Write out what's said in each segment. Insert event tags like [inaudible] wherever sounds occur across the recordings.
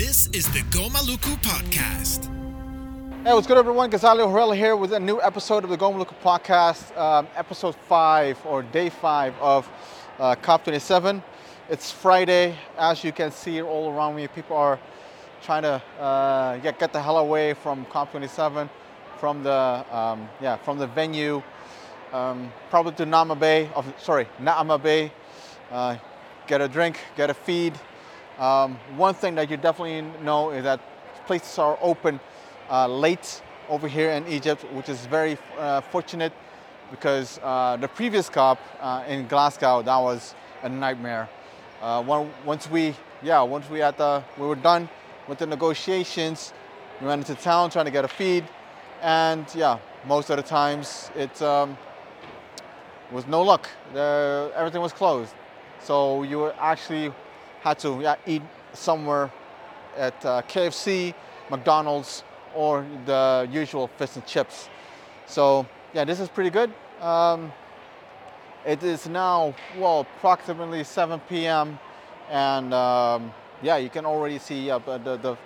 This is the Gomaluku Podcast. Hey, what's good, everyone? Gonzalo Herrera here with a new episode of the Gomaluku Podcast, um, episode five or day five of uh, COP27. It's Friday, as you can see all around me. People are trying to uh, get, get the hell away from COP27, from the um, yeah from the venue, um, probably to Nama Bay. Of, sorry, Naama Bay. Uh, get a drink, get a feed. Um, one thing that you definitely know is that places are open uh, late over here in Egypt, which is very uh, fortunate because uh, the previous COP uh, in Glasgow that was a nightmare. Uh, once we yeah once we had the we were done with the negotiations, we went into town trying to get a feed, and yeah most of the times it um, was no luck. The, everything was closed. So you were actually had to yeah, eat somewhere at uh, KFC, McDonald's, or the usual fish and chips. So yeah, this is pretty good. Um, it is now well approximately 7 p.m. and um, yeah, you can already see uh, the, the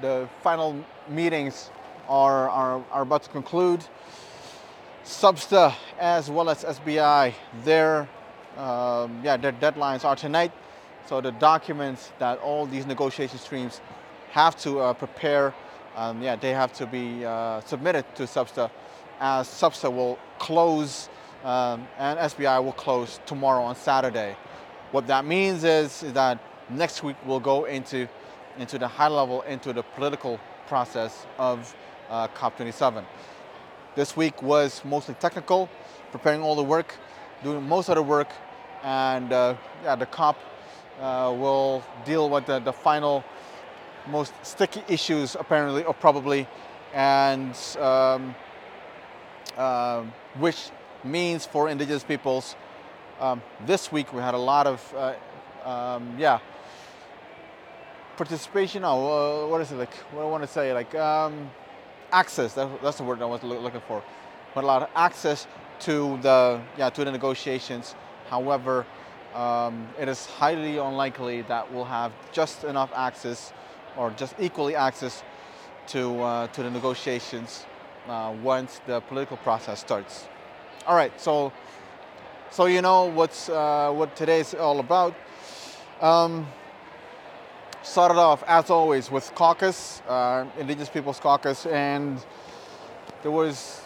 the final meetings are, are are about to conclude. SBSTA as well as SBI, their um, yeah, their deadlines are tonight. So the documents that all these negotiation streams have to uh, prepare, um, yeah, they have to be uh, submitted to SBSTA as SBSTA will close um, and SBI will close tomorrow on Saturday. What that means is, is that next week we'll go into, into the high level, into the political process of uh, COP27. This week was mostly technical, preparing all the work, doing most of the work, and uh, yeah, the COP uh, will deal with the, the final most sticky issues apparently or probably and um, uh, which means for indigenous peoples um, this week we had a lot of uh, um, yeah participation oh uh, what is it like what I want to say like um, access that, that's the word I was looking for. But a lot of access to the yeah to the negotiations. However um, it is highly unlikely that we'll have just enough access or just equally access to, uh, to the negotiations uh, once the political process starts. All right, so, so you know what's, uh, what today is all about. Um, started off, as always, with caucus, uh, Indigenous Peoples Caucus, and there was,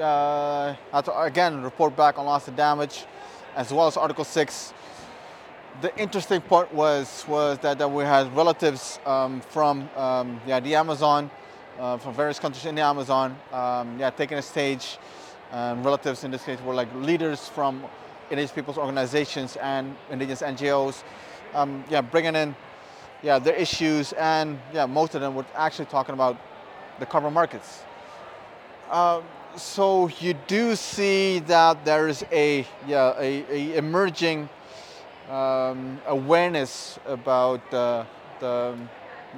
uh, again, report back on loss and damage, as well as Article 6 the interesting part was was that, that we had relatives um, from um, yeah, the Amazon, uh, from various countries in the Amazon, um, yeah, taking a stage. Um, relatives in this case were like leaders from indigenous people's organizations and indigenous NGOs, um, yeah, bringing in yeah their issues and yeah most of them were actually talking about the carbon markets. Uh, so you do see that there is a yeah a, a emerging um, awareness about the, the,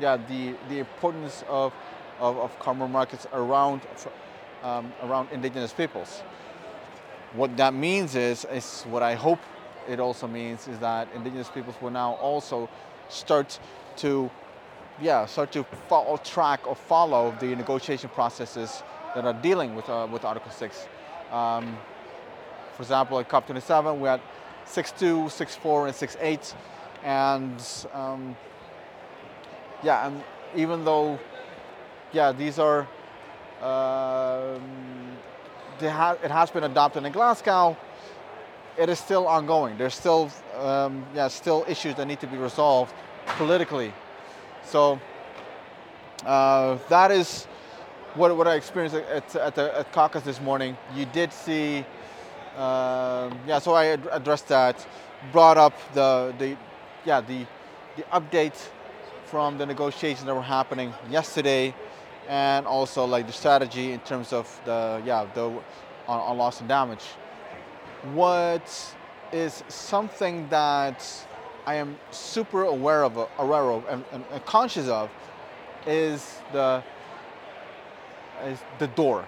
yeah, the, the importance of, of, of carbon markets around, um, around indigenous peoples. What that means is, is what I hope it also means is that indigenous peoples will now also start to yeah, start to follow track or follow the negotiation processes that are dealing with, uh, with Article 6. Um, for example, at COP27, we had 6'2", 6'4", and 6'8", and um, yeah, and even though, yeah, these are, um, ha it has been adopted in Glasgow, it is still ongoing. There's still, um, yeah, still issues that need to be resolved politically. So uh, that is what, what I experienced at, at the at caucus this morning. You did see um, yeah, so I ad addressed that, brought up the, the, yeah, the, the update from the negotiations that were happening yesterday, and also like the strategy in terms of the, yeah, the, on, on loss and damage. What is something that I am super aware of, aware of and, and, and conscious of is the, is the door.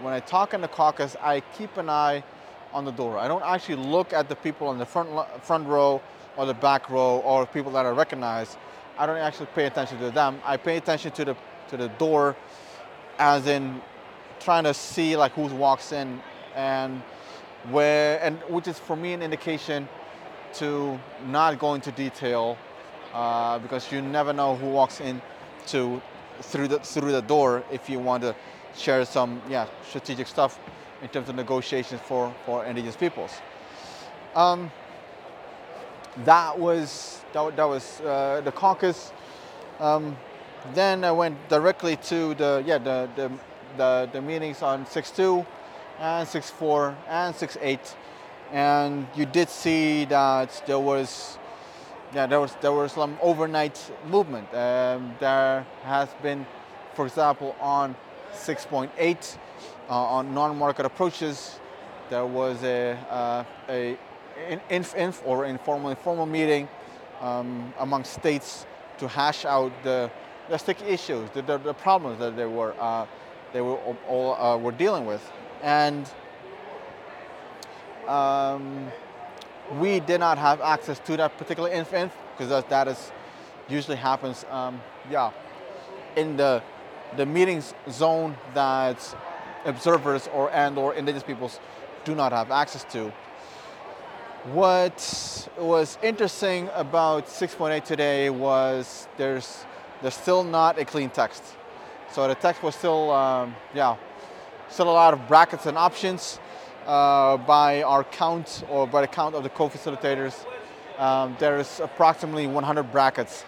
When I talk in the caucus, I keep an eye on the door. I don't actually look at the people in the front, front row or the back row or people that I recognize. I don't actually pay attention to them. I pay attention to the to the door, as in trying to see like who walks in and where, and which is for me an indication to not go into detail uh, because you never know who walks in to through the through the door if you want to share some yeah strategic stuff in terms of negotiations for for indigenous peoples. Um, that was that, that was uh, the caucus. Um, then I went directly to the yeah the the, the, the meetings on 6.2 and 6.4 and 6.8 and you did see that there was yeah there was there was some overnight movement. Um, there has been for example on 6.8 uh, on non-market approaches there was a uh, a inf, inf or informal informal meeting um, among states to hash out the, the sticky issues the, the, the, problems that they were uh, they were all uh, were dealing with. And um, we did not have access to that particular infant because that, that is usually happens, um, yeah, in the the meetings zone that observers or and or indigenous peoples do not have access to. What was interesting about 6.8 today was there's there's still not a clean text. So the text was still, um, yeah, still a lot of brackets and options uh, by our count or by the count of the co-facilitators. Um, there's approximately 100 brackets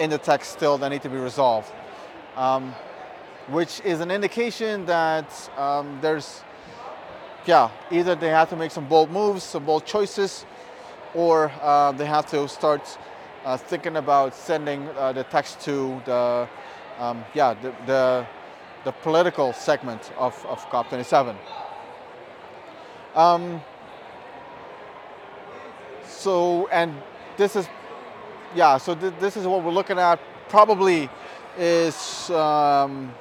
in the text still that need to be resolved, um, which is an indication that um, there's, yeah, either they have to make some bold moves, some bold choices, or uh, they have to start uh, thinking about sending uh, the text to the, um, yeah, the, the, the, political segment of, of COP27. Um, so, and this is, yeah, so th this is what we're looking at. Probably is, um,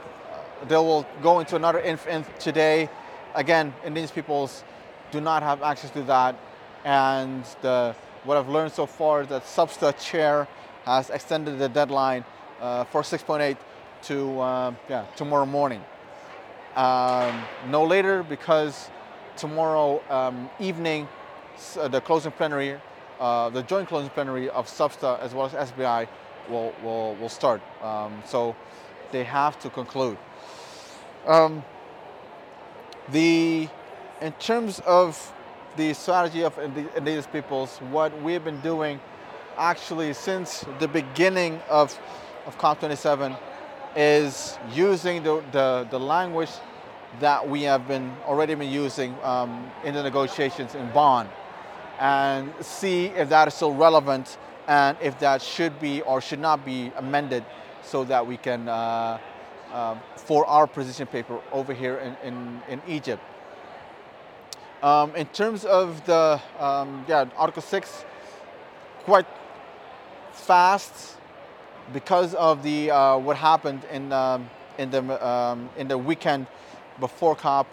they will go into another inf, today. Again, indigenous peoples do not have access to that. And the, what I've learned so far is that SBSTA chair has extended the deadline uh, for 6.8 to uh, yeah, tomorrow morning. Um, no later because tomorrow um, evening, uh, the closing plenary, uh, the joint closing plenary of SBSTA as well as SBI will, will, will start. Um, so they have to conclude. Um, the, in terms of the strategy of indigenous peoples, what we've been doing actually since the beginning of, of COP27 is using the, the, the language that we have been already been using um, in the negotiations in Bonn and see if that is still relevant and if that should be or should not be amended so that we can, uh, uh, for our position paper over here in, in, in Egypt. Um, in terms of the, um, yeah, Article 6, quite fast because of the, uh, what happened in, um, in, the, um, in the weekend before COP,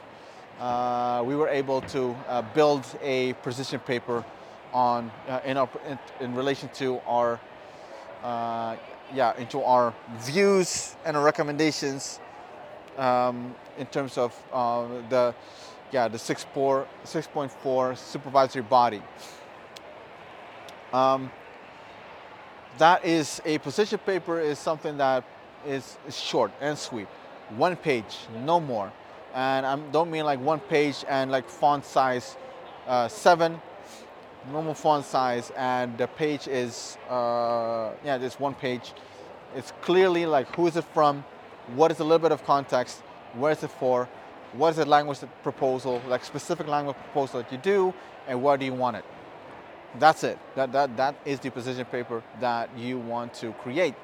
uh, we were able to uh, build a position paper on uh, in, our, in, in, relation to our uh, yeah into our views and our recommendations um, in terms of uh, the yeah the 6.4 supervisory body. Um, that is a position paper is something that is short and sweet, one page, no more and I don't mean like one page and like font size uh, seven, normal font size, and the page is uh, yeah, just one page. It's clearly like who is it from, what is a little bit of context, where is it for, what is the language proposal, like specific language proposal that you do, and where do you want it. That's it. That that that is the position paper that you want to create.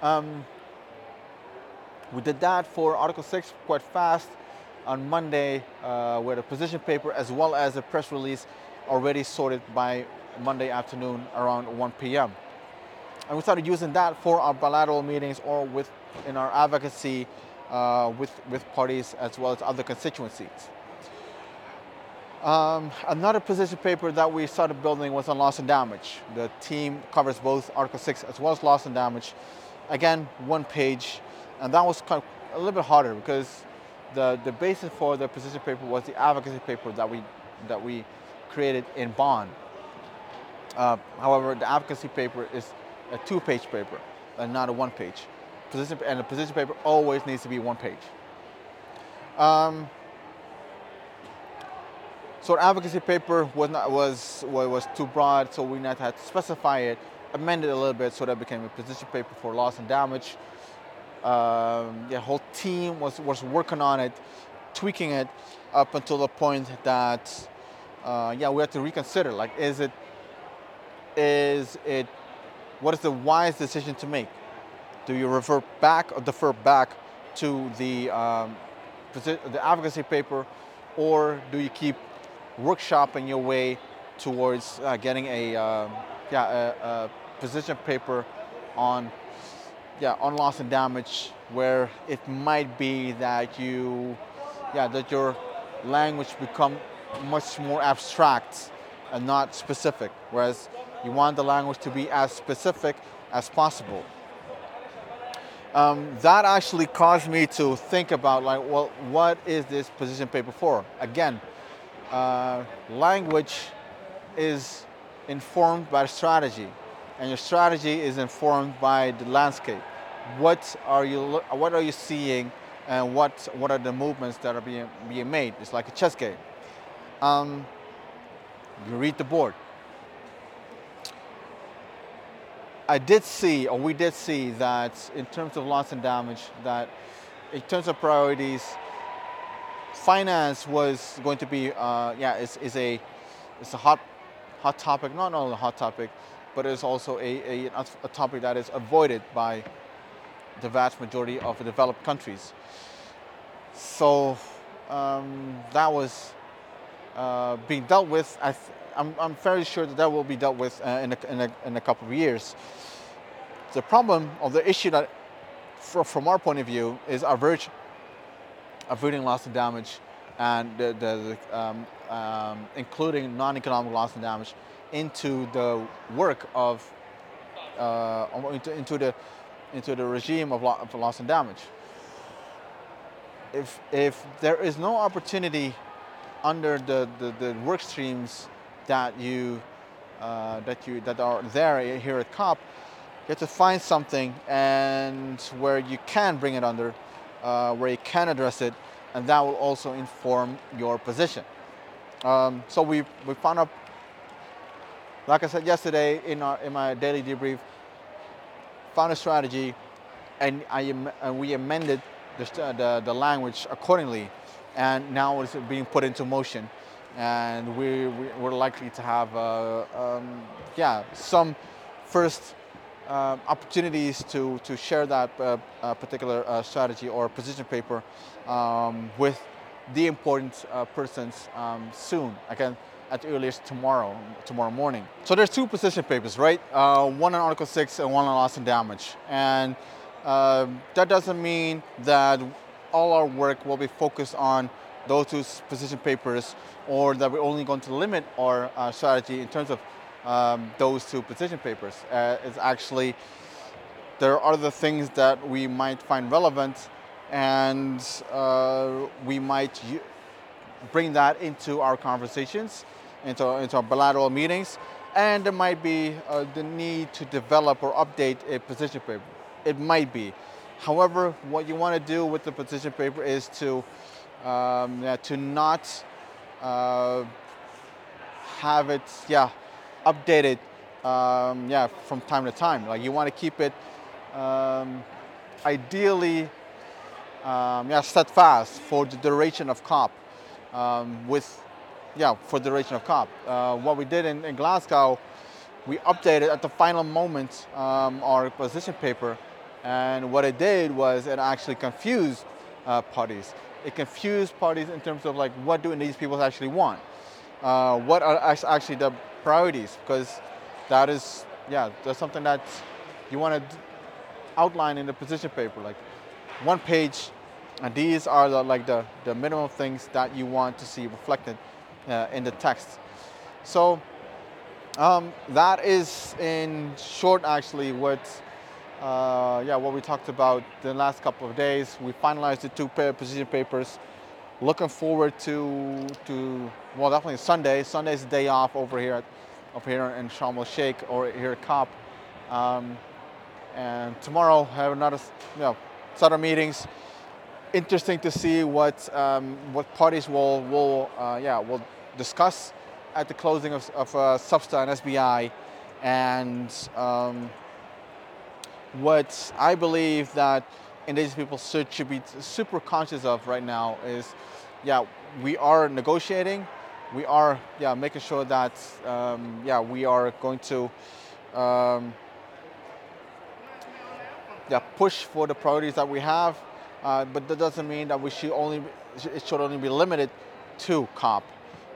Um, we did that for Article 6 quite fast on Monday uh, with a position paper as well as a press release already sorted by Monday afternoon around 1 p.m. And we started using that for our bilateral meetings or with in our advocacy uh, with, with parties as well as other constituencies. Um, another position paper that we started building was on loss and damage. The team covers both Article 6 as well as loss and damage. Again, one page, and that was kind of a little bit harder because the, the basis for the position paper was the advocacy paper that we, that we created in Bonn. Uh, however, the advocacy paper is a two-page paper and not a one-page. Position, and the position paper always needs to be one page. Um, so the advocacy paper was not was was too broad, so we not had to specify it, amend it a little bit so that became a position paper for loss and damage. Um, the whole team was was working on it, tweaking it up until the point that uh, yeah we had to reconsider like is it is it what is the wise decision to make? Do you revert back or defer back to the um, the advocacy paper, or do you keep workshopping your way towards uh, getting a um, yeah a, a, position paper on yeah on loss and damage where it might be that you yeah that your language become much more abstract and not specific whereas you want the language to be as specific as possible. Um, that actually caused me to think about like well what is this position paper for? Again uh, language is informed by strategy, and your strategy is informed by the landscape. What are you What are you seeing, and what what are the movements that are being being made? It's like a chess game. Um, you read the board. I did see, or we did see that in terms of loss and damage, that in terms of priorities, finance was going to be, uh, yeah, is, is a, it's a hot, hot topic, not only a hot topic, but it's also a, a, a topic that is avoided by the vast majority of developed countries. So um, that was uh, being dealt with. I am I'm fairly sure that that will be dealt with uh, in, a, in, a, in, a, couple of years. The problem of the issue that, for, from our point of view, is average averting loss and damage and the, the, the um, um, including non-economic loss and damage into the work of uh, into, into, the into the regime of, lo of loss and damage. If if there is no opportunity under the, the, the work streams that you uh, that you that are there here at COP, you have to find something and where you can bring it under uh, where you can address it, and that will also inform your position. Um, so we, we found out, like I said yesterday in, our, in my daily debrief, found a strategy and, I, and we amended the, the, the language accordingly. And now it's being put into motion. And we, we, are likely to have uh, um, yeah, some first uh, opportunities to, to share that uh, uh, particular uh, strategy or position paper um, with the important uh, persons um, soon, again, at the earliest tomorrow, tomorrow morning. So there's two position papers, right? Uh, one on Article 6 and one on loss and damage. And that doesn't mean that all our work will be focused on those two position papers or that we're only going to limit our strategy in terms of um, those two position papers. Uh, it's actually, there are other things that we might find relevant and uh, we might bring that into our conversations, into, into our bilateral meetings, and there might be uh, the need to develop or update a position paper. It might be. However, what you want to do with the position paper is to, um, yeah, to not uh, have it, yeah, updated, um, yeah, from time to time. Like you want to keep it um, ideally, um, yeah, steadfast for the duration of COP. Um, with, yeah, for the duration of COP. Uh, what we did in, in, Glasgow, we updated at the final moment um, our position paper, and what it did was it actually confused uh, parties. It confused parties in terms of like what do these people actually want. Uh, what are actually the priorities because that is, yeah, that's something that you want to outline in the position paper, like one page, and these are the, like the, the minimum things that you want to see reflected uh, in the text. So um, that is in short, actually, what uh, yeah what we talked about the last couple of days. We finalized the two position papers. Looking forward to to well, definitely Sunday. Sunday's day off over here at, up here in Sharm el Sheikh or here at COP. Um, and tomorrow I have another you know set of meetings. Interesting to see what um, what parties will will uh, yeah will discuss at the closing of, of uh, SBSTA and SBI, and um, what I believe that indigenous people should, should be super conscious of right now is, yeah, we are negotiating, we are yeah making sure that um, yeah we are going to um, yeah push for the priorities that we have, uh, but that doesn't mean that we should only it should only be limited to COP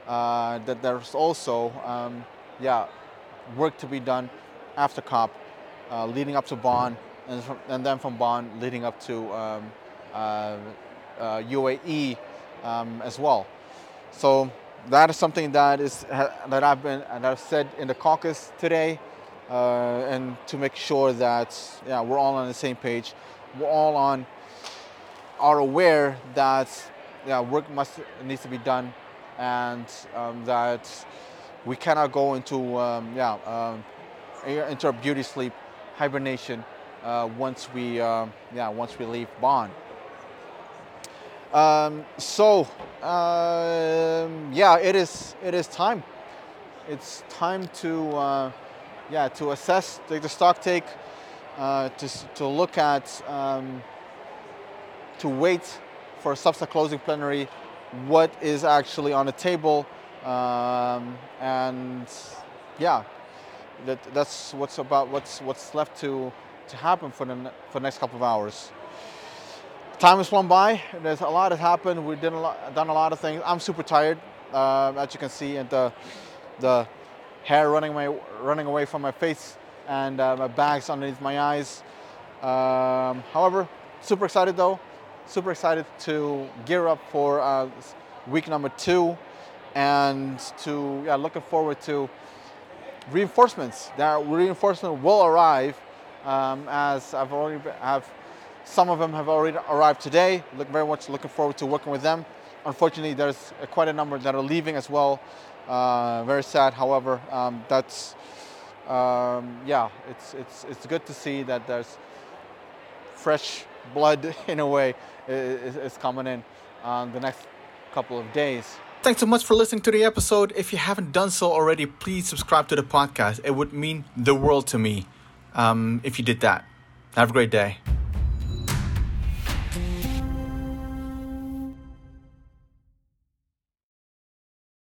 uh, that there's also um, yeah work to be done after COP, uh, leading up to Bonn, and, from, and, then from Bonn leading up to um, uh, UAE um, as well. So that is something that is that I've been and I've said in the caucus today, uh, and to make sure that yeah we're all on the same page, we're all on are aware that yeah work must needs to be done and um, that we cannot go into um, yeah um, into a beauty sleep hibernation uh, once we uh, yeah once we leave Bonn. Um, so um, yeah, it is it is time. It's time to uh, yeah to assess take the stock take uh, to to look at um, to wait for a subsequent closing plenary what is actually on the table, um, and yeah, that, that's what's about what's what's left to to happen for the for the next couple of hours. Time has flown by. There's a lot has happened. We've done a lot, done a lot of things. I'm super tired, uh, as you can see, and the the hair running my running away from my face and uh, my bags underneath my eyes. Um, however, super excited though super excited to gear up for uh, week number two and to yeah, looking forward to reinforcements. That reinforcement will arrive um, as I've already have some of them have already arrived today. Look very much looking forward to working with them. Unfortunately, there's quite a number that are leaving as well. Uh, very sad. However, um, that's um, yeah, it's it's it's good to see that there's fresh blood [laughs] in a way is, is coming in on the next couple of days. Thanks so much for listening to the episode. If you haven't done so already, please subscribe to the podcast. It would mean the world to me um, if you did that. Have a great day.